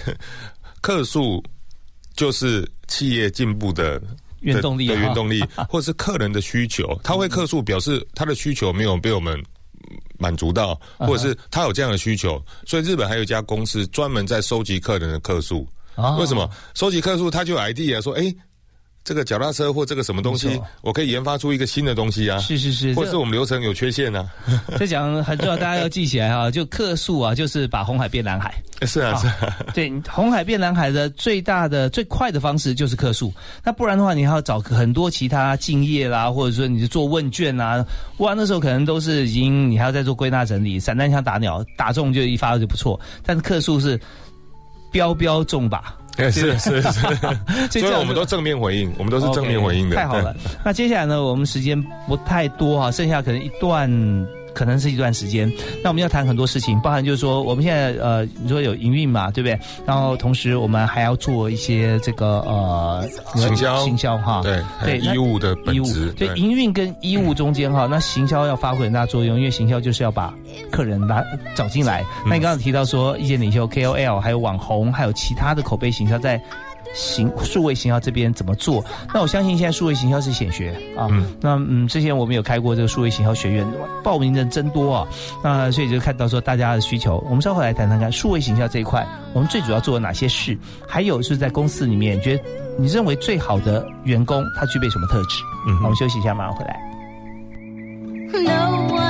客诉，就是企业进步的。原动力啊的原动力，<laughs> 或者是客人的需求，他会客诉表示他的需求没有被我们满足到，啊或者是他有这样的需求，所以日本还有一家公司专门在收集客人的客诉。哦为什么收集客数？他就有 idea 说，哎，这个脚踏车或这个什么东西，我可以研发出一个新的东西啊，是是是，或者是我们流程有缺陷啊。<laughs> 这讲很重要，大家要记起来哈。<laughs> 就客诉啊，就是把红海变蓝海。是啊是啊，对，红海变蓝海的最大的、最快的方式就是客诉。那不然的话，你还要找很多其他敬业啦，或者说你是做问卷啊，哇，那时候可能都是已经你还要再做归纳整理，散弹枪打鸟，打中就一发就不错。但是客诉是标标中靶。是是是，所 <laughs> 所以我们都正面回应，我们都是正面回应的。太好了。那接下来呢，我们时间不太多哈，剩下可能一段。可能是一段时间，那我们要谈很多事情，包含就是说，我们现在呃，你说有营运嘛，对不对？然后同时我们还要做一些这个呃行销行销哈，对对，那医务的本质，对营运跟医务中间哈，那行销要发挥很大作用，因为行销就是要把客人拉找进来。那你刚刚提到说，意见领袖 KOL 还有网红，还有其他的口碑行销在。行数位行销这边怎么做？那我相信现在数位行销是显学啊。那嗯，之前我们有开过这个数位行销学院，报名人真多啊。那所以就看到说大家的需求，我们稍后来谈谈看数位行销这一块，我们最主要做了哪些事？还有是在公司里面，你觉得你认为最好的员工他具备什么特质？嗯，我们休息一下，马上回来。No one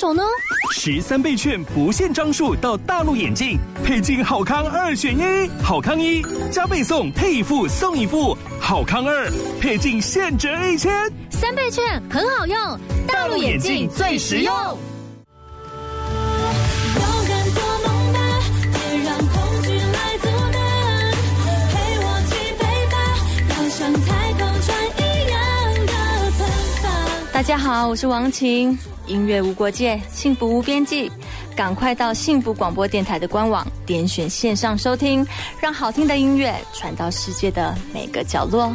手呢？十三倍券不限张数到大陆眼镜，配镜好康二选一，好康一加倍送配一副送一副，好康二配镜现折一千，三倍券很好用，大陆眼镜最实用。大家好，我是王琴。音乐无国界，幸福无边际。赶快到幸福广播电台的官网，点选线上收听，让好听的音乐传到世界的每个角落。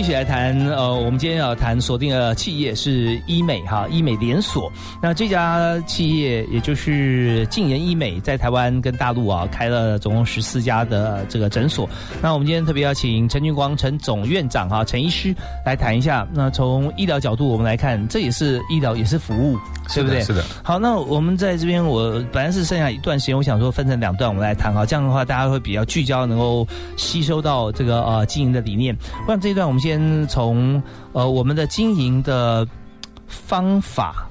继续来谈，呃，我们今天要谈锁定的企业是医美哈，医美连锁。那这家企业也就是静言医美，在台湾跟大陆啊开了总共十四家的这个诊所。那我们今天特别邀请陈俊光陈总院长哈，陈医师来谈一下。那从医疗角度我们来看，这也是医疗，也是服务，对不对？是的。好，那我们在这边，我本来是剩下一段时间，我想说分成两段我们来谈哈，这样的话大家会比较聚焦，能够吸收到这个呃经营的理念。不然这一段我们先从呃我们的经营的方法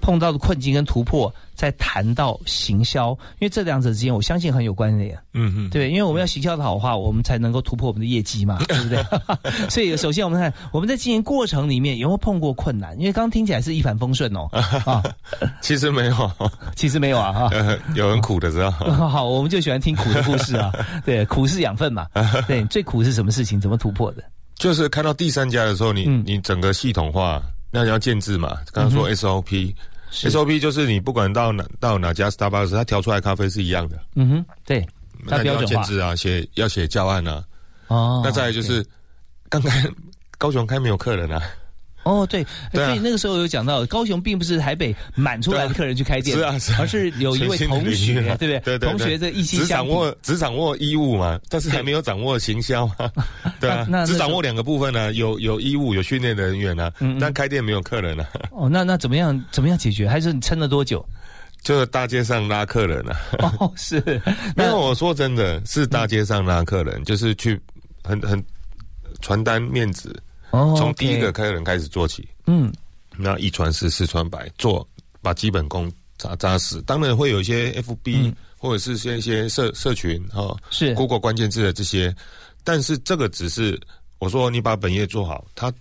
碰到的困境跟突破，再谈到行销，因为这两者之间我相信很有关联。嗯嗯，对，因为我们要行销的好话，我们才能够突破我们的业绩嘛，<laughs> 对不对？<laughs> 所以首先我们看我们在经营过程里面有没有碰过困难？因为刚刚听起来是一帆风顺哦，啊，<laughs> 其实没有，其实没有啊，哈，呃，有很苦的，知道？好，我们就喜欢听苦的故事啊，对，苦是养分嘛，对，最苦是什么事情？怎么突破的？就是看到第三家的时候，你、嗯你整个系统化，那你要建制嘛。刚刚说 SOP，SOP、SOP 就是你不管到哪到哪家 Starbucks，它调出来咖啡是一样的。嗯哼，对，它那你要建制啊，写要写教案啊。哦。那再来就是，刚开高雄开没有客人啊。哦，对，对啊所以那个时候有讲到，高雄并不是台北满出来的客人去开店，是啊是啊而是有一位同学，对不对？对对对同学的一心只掌握只掌握衣物嘛，但是还没有掌握行销 <laughs> 啊。对啊那那，只掌握两个部分呢、有有衣物，有训练的人员啊，嗯嗯但开店没有客人啊，<laughs> 哦，那那怎么样？怎么样解决？还是你撑了多久？就是大街上拉客人啊。哦，是，<laughs> 没有，我说真的是大街上拉客人，就是去很很传单面子，哦从第一个客人开始做起，嗯，那一传十，十传百，做把基本功扎扎实。当然会有一些 FB、或者是些一些社社群哈，嗯是 Google 关键字的这些，但是这个只是我说你把本业做好，它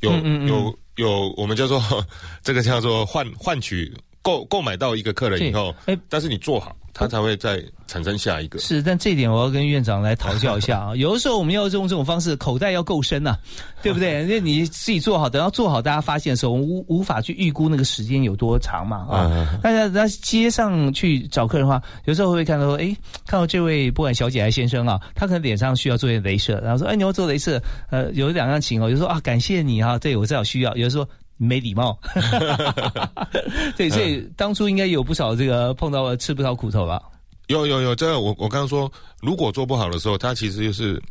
有嗯嗯嗯。有有我们叫做 <laughs> 这个叫做换换取购购买到一个客人以后，哎但是你做好，他才会再产生下一个。是，但这一点我要跟院长来讨教一下啊。<laughs> 有的时候我们要用这种方式，口袋要够深呐、对不对？<laughs> 因为你自己做好，等到做好，大家发现的时候，我们无无法去预估那个时间有多长嘛啊。嗯大家在街上去找客人的话，有时候会不会看到说，哎，看到这位不管小姐还是先生啊，他可能脸上需要做些镭射，然后说，哎，你要做镭射，呃，有两样情况，有时候啊，感谢你哈、对我正好需要，有的时候。没礼貌，<laughs> <laughs> 对，所以当初应该有不少这个碰到吃不少苦头吧。有有有，这个我我刚刚说，如果做不好的时候，它其实就是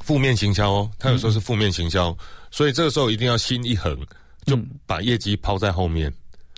负面行销哦，它有时候是负面行销，所以这个时候一定要心一横，就把业绩抛在后面，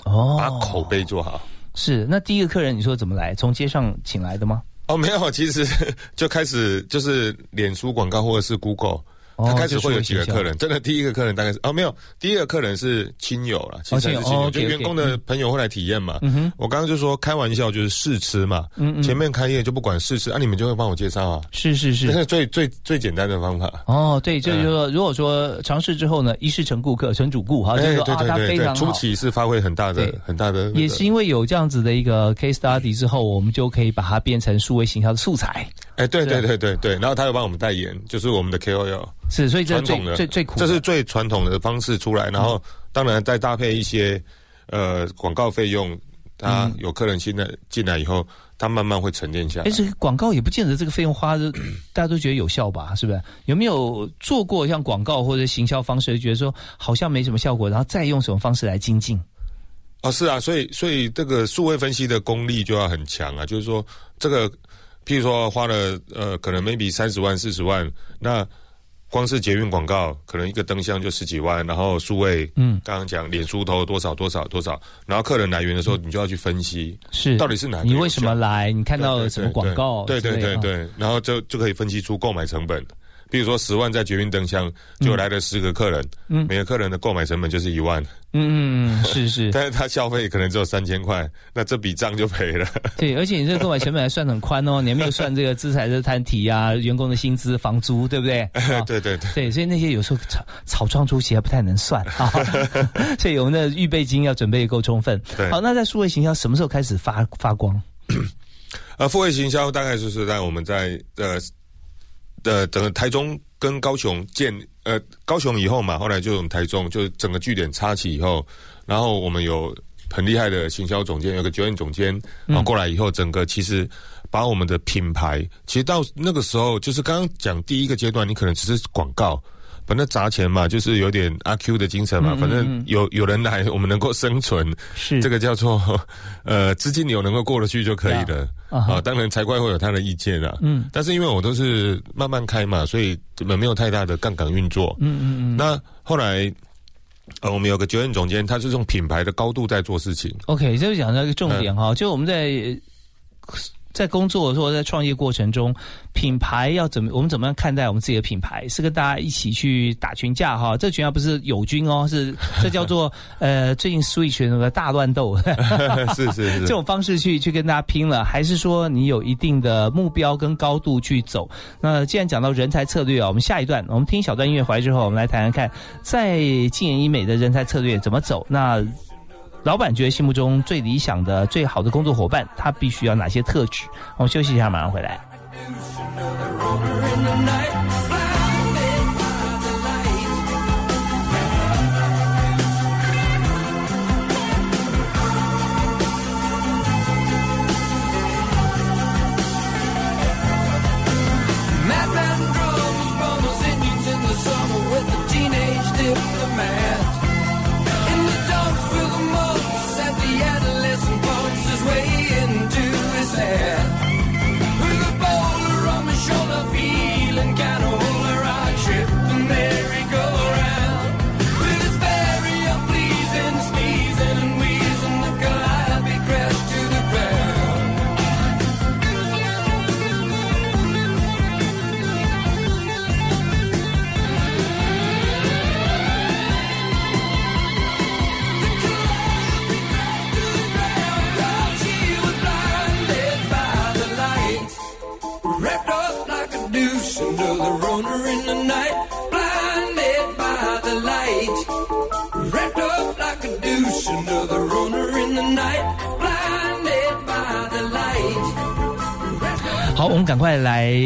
哦，把口碑做好。是，那第一个客人你说怎么来？从街上请来的吗？哦，没有，其实 <laughs> 就开始就是脸书广告或者是 Google。哦他开始会有几个客人，真的第一个客人大概是哦没有，第一个客人是亲友了，其实是亲友，哦就员工的朋友会来体验嘛。我刚刚就说开玩笑就是试吃嘛，前面开业就不管试吃，啊你们就会帮我介绍啊，是是是。这是最最最简单的方法。哦，对，就是说，如果说尝试之后呢，一试成顾客，成主顾，哈，就是哎，说啊，他对对对对，非常好。初期是发挥很大的很大的，也是因为有这样子的一个 case study 之后，我们就可以把它变成数位行销的素材。哎，对对对对对，然后他又帮我们代言，就是我们的 KOL，是，所以这是最最最苦的，这是最传统的方式出来，然后当然再搭配一些呃广告费用，他嗯有客人进来进来以后，他慢慢会沉淀下来哎，。这个广告也不见得这个费用花的，大家都觉得有效吧？是不是？有没有做过像广告或者行销方式，觉得说好像没什么效果，然后再用什么方式来精进？哦，是啊，所以所以这个数位分析的功力就要很强啊，就是说这个，譬如说花了呃，可能 maybe 三十万、四十万，那光是捷运广告，可能一个灯箱就十几万，然后数位，嗯，刚刚讲脸书投多少多少多少，然后客人来源的时候，你就要去分析是到底是哪个你为什么来？你看到了什么广告？对对对对，然后就就可以分析出购买成本。比如说十万在绝命灯箱，就来了十个客人，嗯每个客人的购买成本就是一万，嗯是是，<laughs> 但是他消费可能只有三千块，那这笔账就赔了。<laughs> 对，而且你这个购买成本还算很宽哦，你还没有算这个资产的摊提啊、员工的薪资、房租，对不对？<laughs> 啊对对对，对，所以那些有时候草草创初期还不太能算啊，所以我们的预备金要准备够充分。对好，那在数位行销什么时候开始发发光？呃，<coughs> 付费行销大概就是在我们在呃的整个台中跟高雄建呃高雄以后嘛，后来就我们台中就整个据点插起以后，然后我们有很厉害的行销总监，有个酒店总监，然后过来以后，整个其实把我们的品牌，其实到那个时候就是刚刚讲第一个阶段，你可能只是广告。反正砸钱嘛，就是有点阿 Q 的精神嘛。嗯嗯反正嗯有有人来，我们能够生存，是这个叫做 <laughs> 呃资金流能够过得去就可以了。啊啊，当然财会会有他的意见啊。嗯但是因为我都是慢慢开嘛，所以没有太大的杠杆运作。嗯嗯嗯。那后来，呃，我们有个酒店总监，他是用品牌的高度在做事情。OK，这就讲到一个重点嗯哈，就我们在在工作或者在创业过程中，品牌要怎么，我们怎么样看待我们自己的品牌？是跟大家一起去打群架哈，这群架不是友军哦，是这叫做 <laughs> 呃，最近 Switch 那个大乱斗，<laughs> <laughs> 是是是这种方式去去跟大家拼了，还是说你有一定的目标跟高度去走？那既然讲到人才策略啊，我们下一段我们听一小段音乐回来之后，我们来谈谈看，在静言医美的人才策略怎么走？那老板觉得心目中最理想的、最好的工作伙伴，他必须要哪些特质？我们休息一下，马上回来。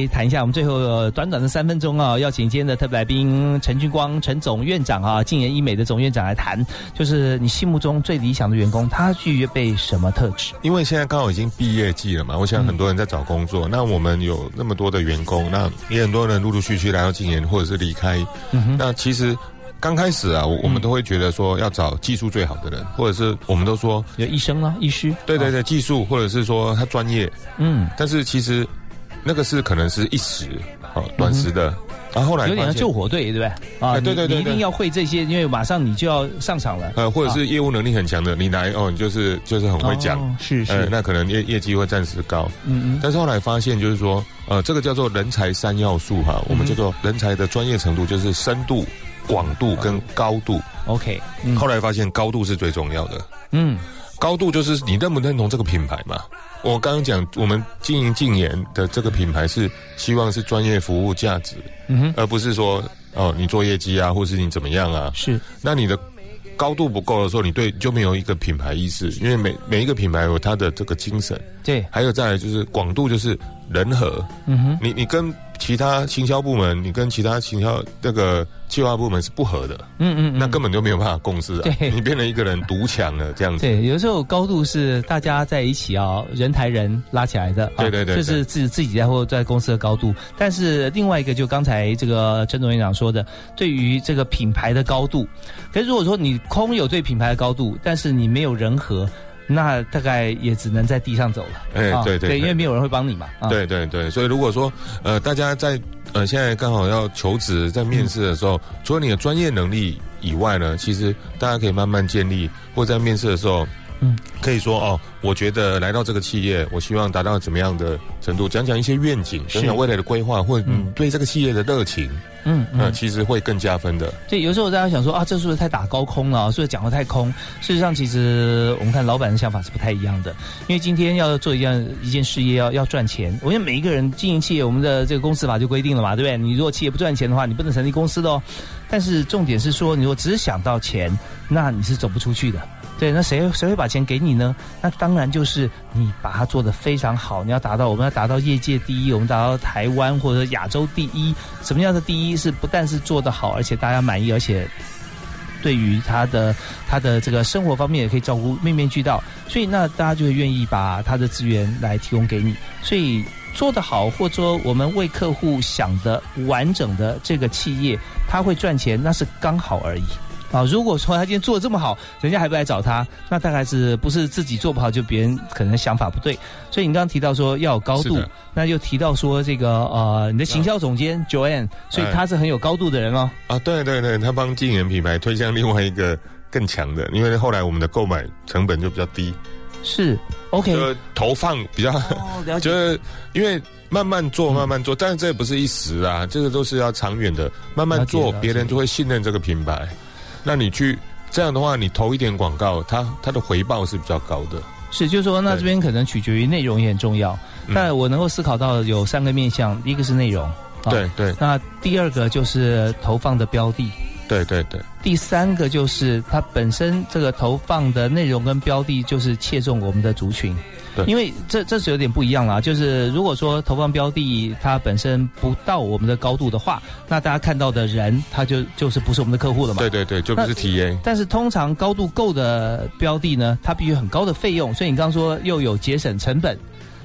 谈一下，我们最后呃短短的三分钟啊，邀请今天的特别来宾陈俊光陈总院长啊，静言医美的总院长来谈，就是你心目中最理想的员工，他具备什么特质？因为现在刚好已经毕业季了嘛，我想很多人在找工作。那我们有那么多的员工，那也很多人陆陆续续来到禁研或者是离开。那其实刚开始啊，我我们都会觉得说要找技术最好的人，或者是我们都说有医生啊，医师，对对对，技术或者是说他专业。嗯，但是其实那个是可能是一时哦短时的，然后后来有点像救火队，对不对？啊，哎对对对一定要会这些，因为马上你就要上场了。呃，或者啊。是业务能力很强的，你来哦，你就是就是很会讲，哦是是。呃，那可能业业绩会暂时高，嗯嗯。但是后来发现就是说，呃，这个叫做人才三要素哈，我们嗯叫做人才的专业程度，就是深度、广度跟高度。，OK，嗯。后来发现高度是最重要的，嗯。高度就是你认不认同这个品牌嘛？我刚刚讲，我们经营禁言的这个品牌是希望是专业服务价值，嗯哼，而不是说哦你做业绩啊，或是你怎么样啊。是，那你的高度不够的时候，你对就没有一个品牌意识，因为每每一个品牌有它的这个精神。对，还有再来就是广度，就是人和。嗯哼，你你跟其他行销部门，你跟其他行销那个计划部门是不合的，嗯嗯嗯那根本就没有办法共事啊对，你变成一个人独强了这样子。对，有时候高度是大家在一起啊，人抬人拉起来的。啊对对对就是自自己在或在公司的高度。但是另外一个，就刚才这个陈总院长说的，对于这个品牌的高度，可是如果说你空有对品牌的高度，但是你没有人和，那大概也只能在地上走了。哎啊对，对因为没有人会帮你嘛。啊，对对对，所以如果说呃，大家在呃现在刚好要求职，在面试的时候，除了你的专业能力以外呢，其实大家可以慢慢建立，或在面试的时候，嗯，可以说哦，我觉得来到这个企业，我希望达到怎么样的程度，讲讲一些愿景，是讲讲未来的规划，或者对这个企业的热情，嗯呃，其实会更加分的。对，有时候大家想说啊，这是不是太打高空了？是不是讲的太空？事实上，其实我们看老板的想法是不太一样的。因为今天要做一件一件事业，要要赚钱。我觉得每一个人经营企业，我们的这个公司法就规定了嘛，对不对？你如果企业不赚钱的话，你不能成立公司的哦。但是重点是说，你如果只是想到钱，那你是走不出去的。对，那谁谁会把钱给你呢？那当然就是你把它做得非常好，你要达到我们要达到业界第一，我们达到台湾或者亚洲第一。什么样的第一？是不但是做得好，而且大家满意，而且对于他的他的这个生活方面也可以照顾面面俱到，所以那大家就会愿意把他的资源来提供给你，所以。做得好，或者说我们为客户想的完整的这个企业，他会赚钱，那是刚好而已。啊，如果说他今天做的这么好，人家还不来找他，那大概是不是自己做不好，就别人可能想法不对。所以你刚刚提到说要有高度，那就提到说这个呃，你的行销总监 Joanne，所以他是很有高度的人哦。啊，对对对，他帮经营品牌推向另外一个更强的，因为后来我们的购买成本就比较低，是 OK，就投放比较，哦，了解。<laughs> 就是因为慢慢做，慢慢做，但是这也不是一时啊，这个都是要长远的，慢慢做别人就会信任这个品牌。那你去这样的话，你投一点广告，它它的回报是比较高的。是，就是说，那这边可能取决于内容也很重要。嗯但我能够思考到有三个面向，一个是内容，啊对对那第二个就是投放的标的，对对对，第三个就是它本身这个投放的内容跟标的，就是切中我们的族群。对因为这这是有点不一样啦。就是如果说投放标的它本身不到我们的高度的话，那大家看到的人他就就是不是我们的客户了嘛。对对对，就不是 TA。但是通常高度够的标的呢，它必须很高的费用，所以你刚刚说又有节省成本。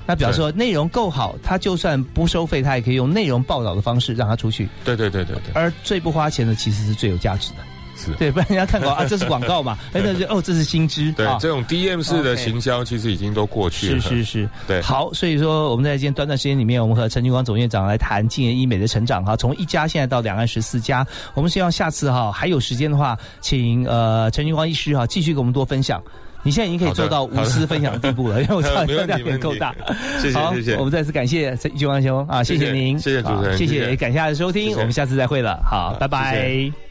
那比方说内容够好，它就算不收费，它也可以用内容报道的方式让它出去。对对对对对，而最不花钱的其实是最有价值的，是。对，不然人家看广告啊，这是广告嘛，<laughs> 哎，那就哦，这是新知，啊，对这种 DM 式的行销其实已经都过去了。是是是，对。好，所以说我们在今天短短时间里面，我们和陈俊光总院长来谈静言医美的成长。哈，从一家现在到两岸十四家，我们希望下次哈还有时间的话，请呃陈俊光医师哈继续给我们多分享。你现在已经可以做到无私分享的地步了，因为我知道 <laughs> 没问题量也够大。好谢谢谢谢。我们再次感谢陈俊光兄啊，谢谢谢您，谢谢主持人啊谢谢感谢大家的收听，我们下次再会了，好，拜拜。